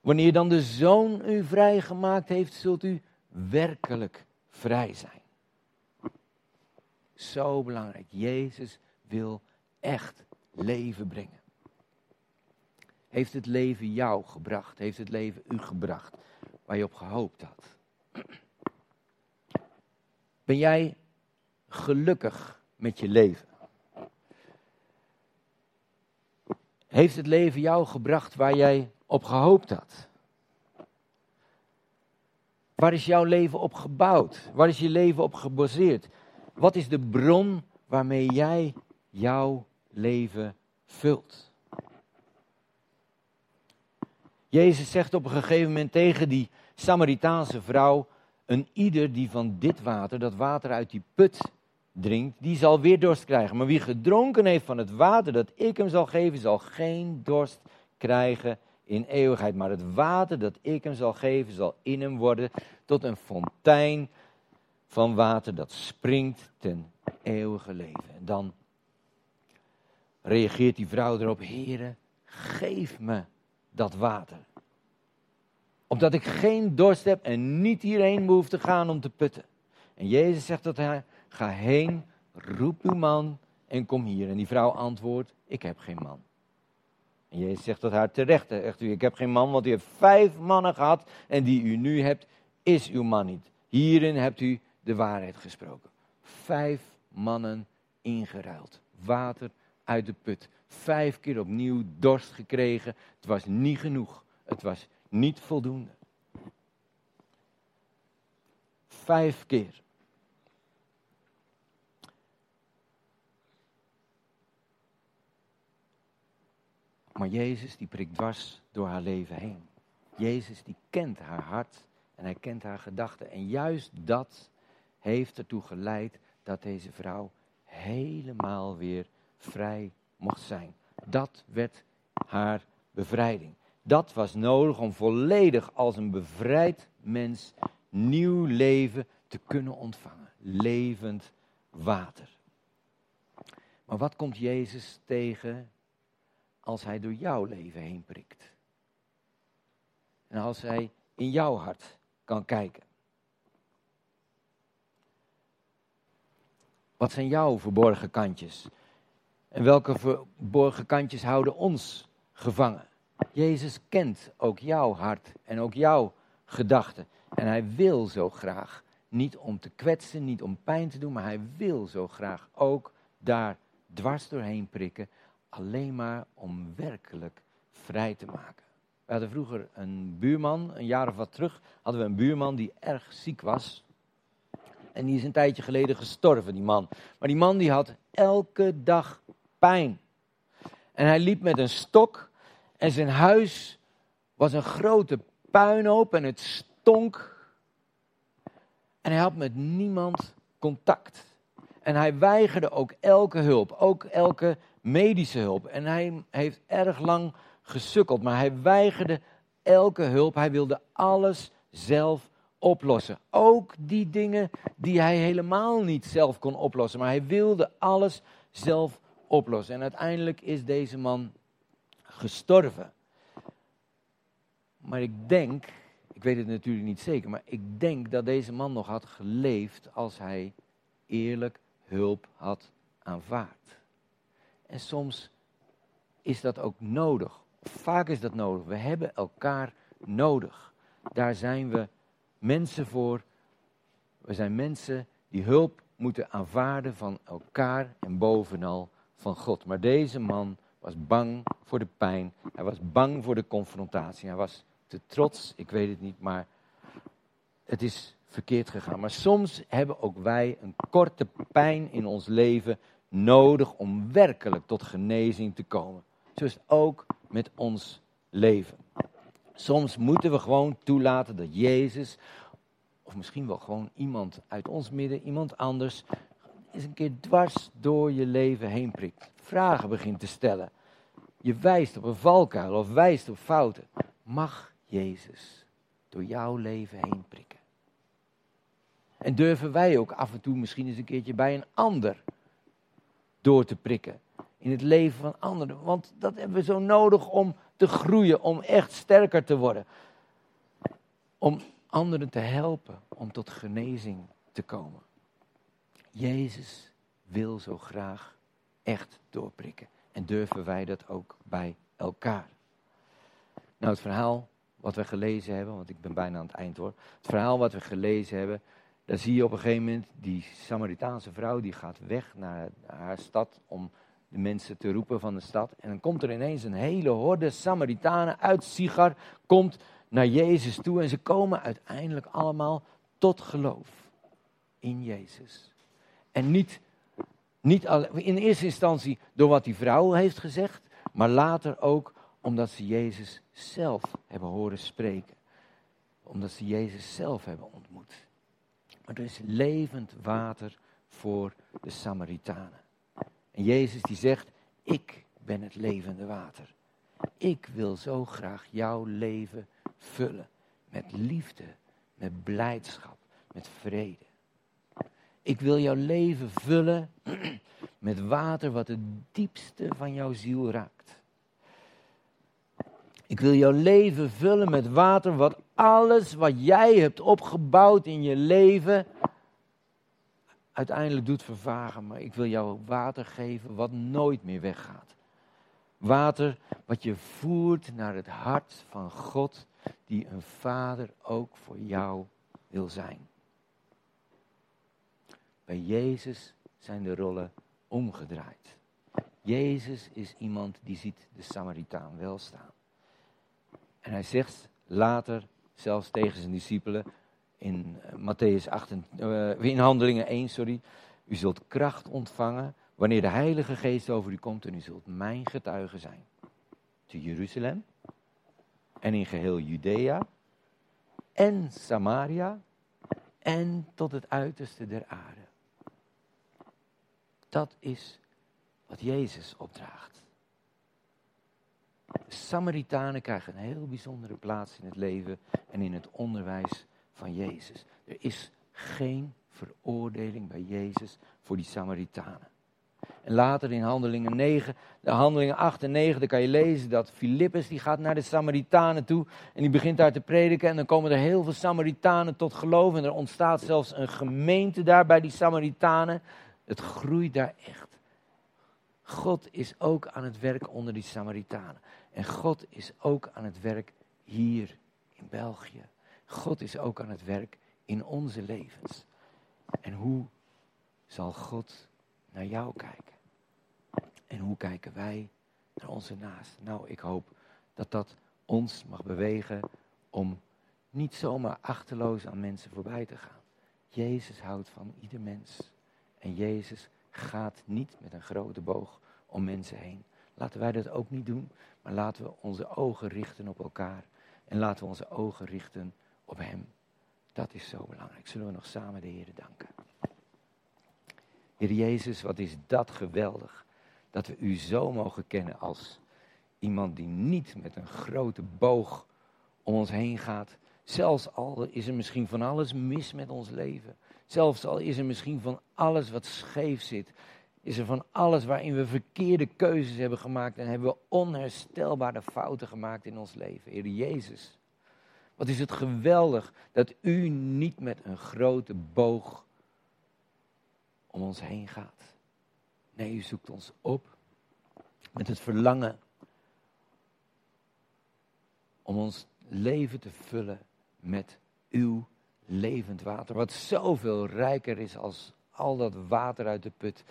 wanneer dan de Zoon u vrijgemaakt heeft, zult u werkelijk vrij zijn. Zo belangrijk. Jezus wil echt leven brengen. Heeft het leven jou gebracht? Heeft het leven u gebracht waar je op gehoopt had? Ben jij gelukkig met je leven? Heeft het leven jou gebracht waar jij op gehoopt had? Waar is jouw leven op gebouwd? Waar is je leven op gebaseerd? Wat is de bron waarmee jij jouw leven vult? Jezus zegt op een gegeven moment tegen die Samaritaanse vrouw: Een ieder die van dit water, dat water uit die put drinkt, die zal weer dorst krijgen. Maar wie gedronken heeft van het water dat ik hem zal geven, zal geen dorst krijgen in eeuwigheid. Maar het water dat ik hem zal geven, zal in hem worden tot een fontein van water dat springt ten eeuwige leven. En dan reageert die vrouw erop, Heere, geef me dat water. Opdat ik geen dorst heb en niet hierheen behoef te gaan om te putten. En Jezus zegt tot haar, ga heen, roep uw man en kom hier. En die vrouw antwoordt, ik heb geen man. En Jezus zegt tot haar terecht, zegt u, ik heb geen man, want u hebt vijf mannen gehad en die u nu hebt, is uw man niet. Hierin hebt u de waarheid gesproken. Vijf mannen ingeruild. Water uit de put. Vijf keer opnieuw dorst gekregen. Het was niet genoeg. Het was niet voldoende. Vijf keer. Maar Jezus die prikt dwars door haar leven heen. Jezus die kent haar hart en hij kent haar gedachten. En juist dat heeft ertoe geleid dat deze vrouw helemaal weer vrij mocht zijn. Dat werd haar bevrijding. Dat was nodig om volledig als een bevrijd mens nieuw leven te kunnen ontvangen. Levend water. Maar wat komt Jezus tegen als hij door jouw leven heen prikt? En als hij in jouw hart kan kijken. Wat zijn jouw verborgen kantjes? En welke verborgen kantjes houden ons gevangen? Jezus kent ook jouw hart en ook jouw gedachten. En hij wil zo graag, niet om te kwetsen, niet om pijn te doen, maar hij wil zo graag ook daar dwars doorheen prikken. Alleen maar om werkelijk vrij te maken. We hadden vroeger een buurman, een jaar of wat terug, hadden we een buurman die erg ziek was. En die is een tijdje geleden gestorven, die man. Maar die man die had elke dag pijn. En hij liep met een stok en zijn huis was een grote puinhoop en het stonk. En hij had met niemand contact. En hij weigerde ook elke hulp, ook elke medische hulp. En hij heeft erg lang gesukkeld, maar hij weigerde elke hulp. Hij wilde alles zelf oplossen. Ook die dingen die hij helemaal niet zelf kon oplossen. Maar hij wilde alles zelf oplossen. En uiteindelijk is deze man gestorven. Maar ik denk, ik weet het natuurlijk niet zeker, maar ik denk dat deze man nog had geleefd als hij eerlijk hulp had aanvaard. En soms is dat ook nodig. Vaak is dat nodig. We hebben elkaar nodig. Daar zijn we mensen voor. We zijn mensen die hulp moeten aanvaarden van elkaar en bovenal van God. Maar deze man was bang voor de pijn. Hij was bang voor de confrontatie. Hij was te trots, ik weet het niet, maar het is verkeerd gegaan. Maar soms hebben ook wij een korte pijn in ons leven nodig om werkelijk tot genezing te komen. Zo is het ook met ons leven. Soms moeten we gewoon toelaten dat Jezus, of misschien wel gewoon iemand uit ons midden, iemand anders, eens een keer dwars door je leven heen prikt. Vragen begint te stellen. Je wijst op een valkuil of wijst op fouten. Mag Jezus door jouw leven heen prikken? En durven wij ook af en toe misschien eens een keertje bij een ander door te prikken? In het leven van anderen. Want dat hebben we zo nodig om te groeien, om echt sterker te worden. Om anderen te helpen om tot genezing te komen. Jezus wil zo graag echt doorprikken. En durven wij dat ook bij elkaar? Nou, het verhaal wat we gelezen hebben, want ik ben bijna aan het eind hoor. Het verhaal wat we gelezen hebben, daar zie je op een gegeven moment die Samaritaanse vrouw die gaat weg naar haar stad om de mensen te roepen van de stad. En dan komt er ineens een hele horde Samaritanen uit Sigar, komt naar Jezus toe en ze komen uiteindelijk allemaal tot geloof in Jezus. En niet, niet in eerste instantie door wat die vrouw heeft gezegd, maar later ook omdat ze Jezus zelf hebben horen spreken. Omdat ze Jezus zelf hebben ontmoet. Maar er is levend water voor de Samaritanen. En Jezus die zegt, ik ben het levende water. Ik wil zo graag jouw leven vullen met liefde, met blijdschap, met vrede. Ik wil jouw leven vullen *clears throat* met water wat het diepste van jouw ziel raakt. Ik wil jouw leven vullen met water wat alles wat jij hebt opgebouwd in je leven uiteindelijk doet vervagen. Maar ik wil jou water geven wat nooit meer weggaat. Water wat je voert naar het hart van God, die een vader ook voor jou wil zijn. Bij Jezus zijn de rollen omgedraaid. Jezus is iemand die ziet de Samaritaan wel staan. En hij zegt later, zelfs tegen zijn discipelen, in uh, Matthäus 8, uh, in Handelingen 1, sorry. U zult kracht ontvangen wanneer de Heilige Geest over u komt en u zult mijn getuige zijn. Te Jeruzalem en in geheel Judea en Samaria en tot het uiterste der aarde. Dat is wat Jezus opdraagt. De Samaritanen krijgen een heel bijzondere plaats in het leven en in het onderwijs van Jezus. Er is geen veroordeling bij Jezus voor die Samaritanen. En later in handelingen 9, de handelingen 8 en 9, dan kan je lezen dat Filippus die gaat naar de Samaritanen toe en die begint daar te prediken en dan komen er heel veel Samaritanen tot geloof en er ontstaat zelfs een gemeente daar bij die Samaritanen. Het groeit daar echt. God is ook aan het werk onder die Samaritanen. En God is ook aan het werk hier in België. God is ook aan het werk in onze levens. En hoe zal God naar jou kijken? En hoe kijken wij naar onze naast? Nou, ik hoop dat dat ons mag bewegen om niet zomaar achterloos aan mensen voorbij te gaan. Jezus houdt van ieder mens. En Jezus gaat niet met een grote boog om mensen heen. Laten wij dat ook niet doen, maar laten we onze ogen richten op elkaar. En laten we onze ogen richten op Hem. Dat is zo belangrijk. Zullen we nog samen de Heer danken? Heer Jezus, wat is dat geweldig. Dat we U zo mogen kennen als iemand die niet met een grote boog om ons heen gaat. Zelfs al is er misschien van alles mis met ons leven. Zelfs al is er misschien van alles wat scheef zit. Is er van alles waarin we verkeerde keuzes hebben gemaakt en hebben we onherstelbare fouten gemaakt in ons leven. Heer Jezus, wat is het geweldig dat u niet met een grote boog om ons heen gaat. Nee, u zoekt ons op met het verlangen om ons leven te vullen met uw levend water. Wat zoveel rijker is als al dat water uit de put.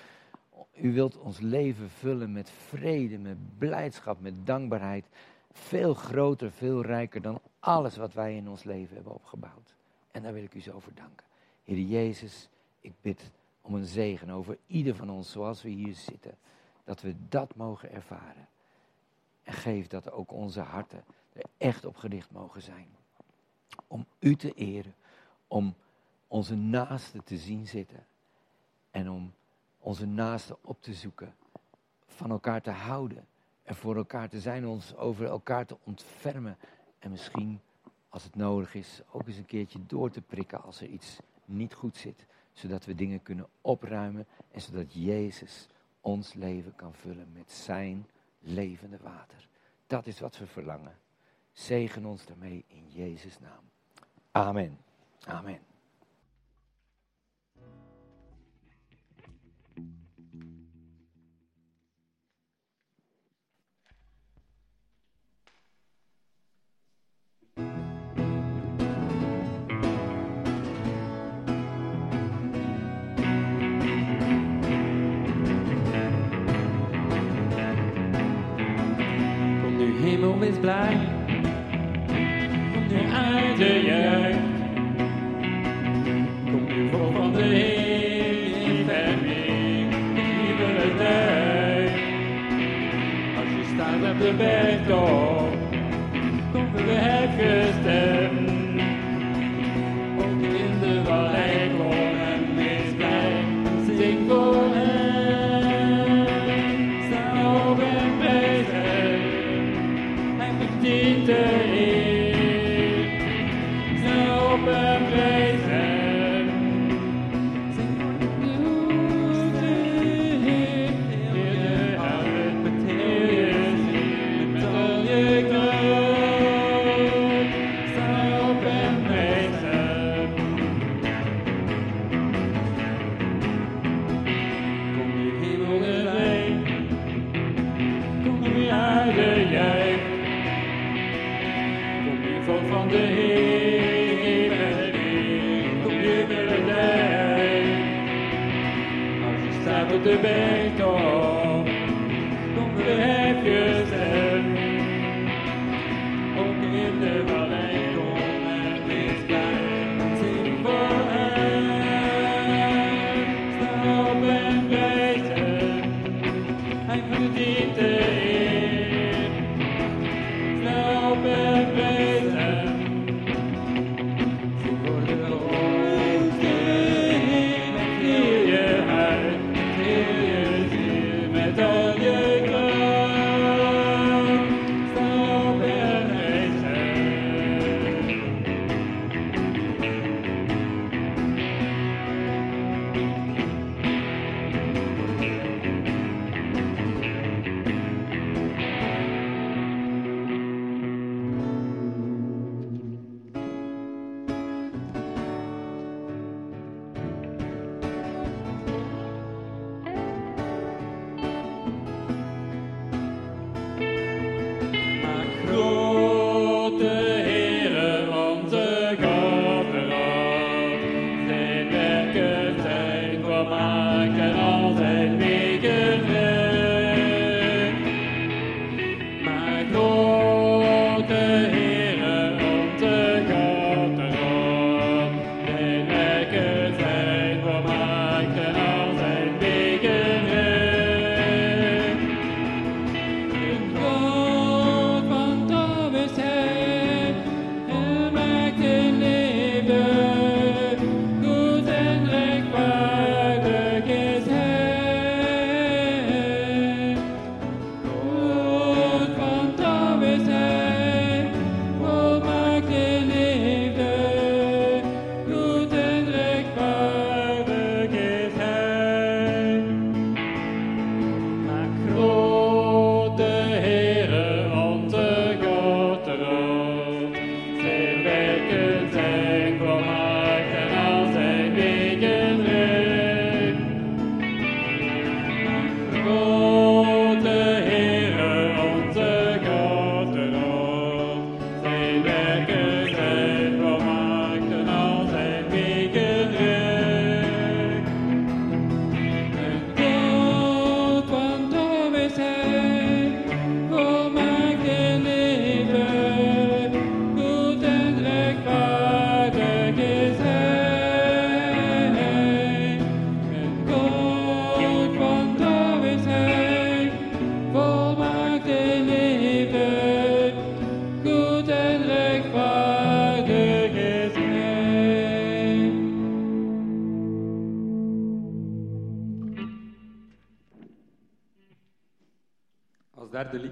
U wilt ons leven vullen met vrede, met blijdschap, met dankbaarheid. Veel groter, veel rijker dan alles wat wij in ons leven hebben opgebouwd. En daar wil ik u zo voor danken. Heer Jezus, ik bid om een zegen over ieder van ons zoals we hier zitten. Dat we dat mogen ervaren. En geef dat ook onze harten er echt op gericht mogen zijn. Om u te eren, om onze naasten te zien zitten. En om onze naasten op te zoeken, van elkaar te houden. En voor elkaar te zijn, ons over elkaar te ontfermen. En misschien, als het nodig is, ook eens een keertje door te prikken als er iets niet goed zit. Zodat we dingen kunnen opruimen en zodat Jezus ons leven kan vullen met zijn levende water. Dat is wat we verlangen. Zegen ons daarmee in Jezus' naam. Amen. Amen. Hemel,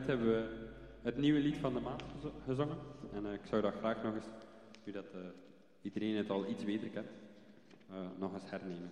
hebben we het nieuwe lied van de maand gezo- gezongen. En eh, ik zou dat graag nog eens, nu dat eh, iedereen het al iets beter kent, eh, nog eens hernemen.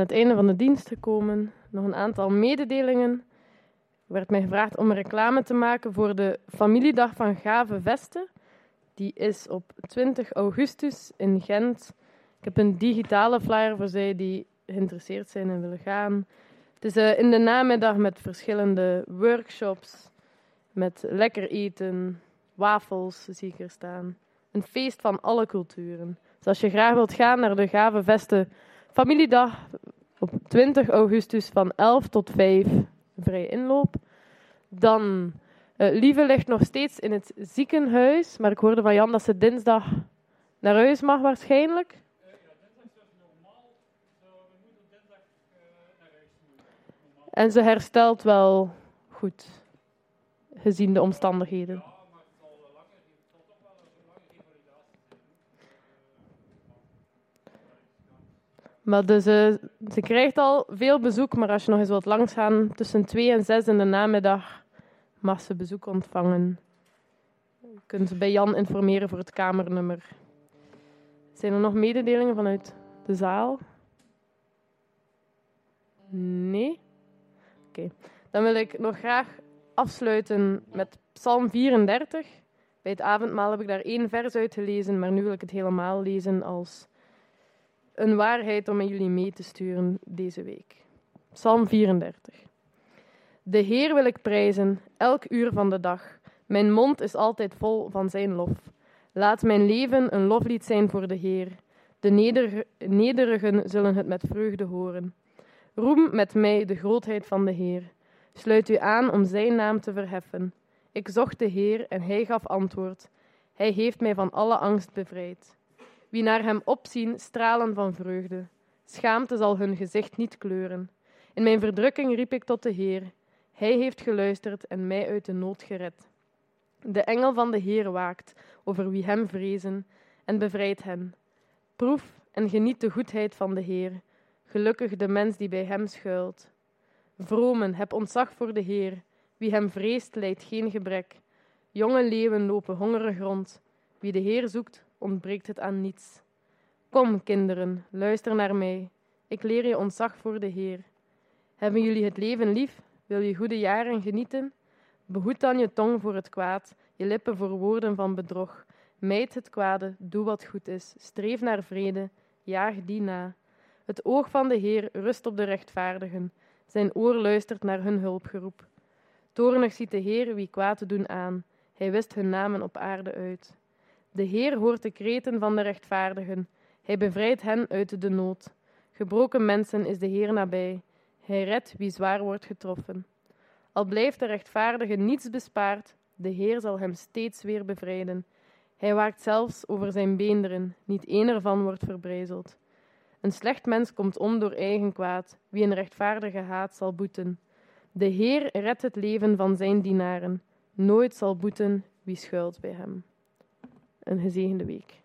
Het einde van de dienst gekomen. Nog een aantal mededelingen. Er werd mij gevraagd om reclame te maken voor de familiedag van Gave Vesten. Die is op 20 augustus in Gent. Ik heb een digitale flyer voor zij die geïnteresseerd zijn en willen gaan. Het is eh, in de namiddag met verschillende workshops, met lekker eten, wafels zie ik er staan. Een feest van alle culturen. Dus als je graag wilt gaan naar de Gave Vesten Familiedag op 20 augustus van 11 tot 5, vrije inloop. Dan, eh Lieve ligt nog steeds in het ziekenhuis, maar ik hoorde van Jan dat ze dinsdag naar huis mag waarschijnlijk. En ze herstelt wel goed, gezien de omstandigheden. Maar dus, eh, ze krijgt al veel bezoek, maar als je nog eens wilt langsgaan, tussen 2 en 6 in de namiddag mag ze bezoek ontvangen. kunt bij Jan informeren voor het kamernummer. Zijn er nog mededelingen vanuit de zaal? Nee? Oké. Dan wil ik nog graag afsluiten met Psalm 34. Bij het avondmaal heb ik daar één vers uit gelezen, maar nu wil ik het helemaal lezen als een waarheid om met jullie mee te sturen deze week. Psalm 34. De Heer wil ik prijzen, elk uur van de dag. Mijn mond is altijd vol van zijn lof. Laat mijn leven een loflied zijn voor de Heer. De neder nederigen zullen het met vreugde horen. Roem met mij de grootheid van de Heer. Sluit u aan om zijn naam te verheffen. Ik zocht de Heer en hij gaf antwoord. Hij heeft mij van alle angst bevrijd. Wie naar hem opzien, stralen van vreugde. Schaamte zal hun gezicht niet kleuren. In mijn verdrukking riep ik tot de Heer. Hij heeft geluisterd en mij uit de nood gered. De engel van de Heer waakt over wie hem vrezen en bevrijdt hen. Proef en geniet de goedheid van de Heer. Gelukkig de mens die bij hem schuilt. Vromen, heb ontzag voor de Heer. Wie hem vreest, lijdt geen gebrek. Jonge leeuwen lopen hongerig rond. Wie de Heer zoekt, ontbreekt het aan niets. Kom, kinderen, luister naar mij. Ik leer je ontzag voor de Heer. Hebben jullie het leven lief? Wil je goede jaren genieten? Behoed dan je tong voor het kwaad, je lippen voor woorden van bedrog. Mijd het kwade, doe wat goed is, streef naar vrede, jaag die na. Het oog van de Heer rust op de rechtvaardigen, zijn oor luistert naar hun hulpgeroep. Toornig ziet de Heer wie kwaad te doen aan, hij wist hun namen op aarde uit. De Heer hoort de kreten van de rechtvaardigen, hij bevrijdt hen uit de nood. Gebroken mensen is de Heer nabij, hij redt wie zwaar wordt getroffen. Al blijft de rechtvaardige niets bespaard, de Heer zal hem steeds weer bevrijden. Hij waakt zelfs over zijn beenderen, niet één ervan wordt verbrijzeld. Een slecht mens komt om door eigen kwaad, wie een rechtvaardige haat zal boeten. De Heer redt het leven van zijn dienaren, nooit zal boeten wie schuilt bij hem. Een gezegende week.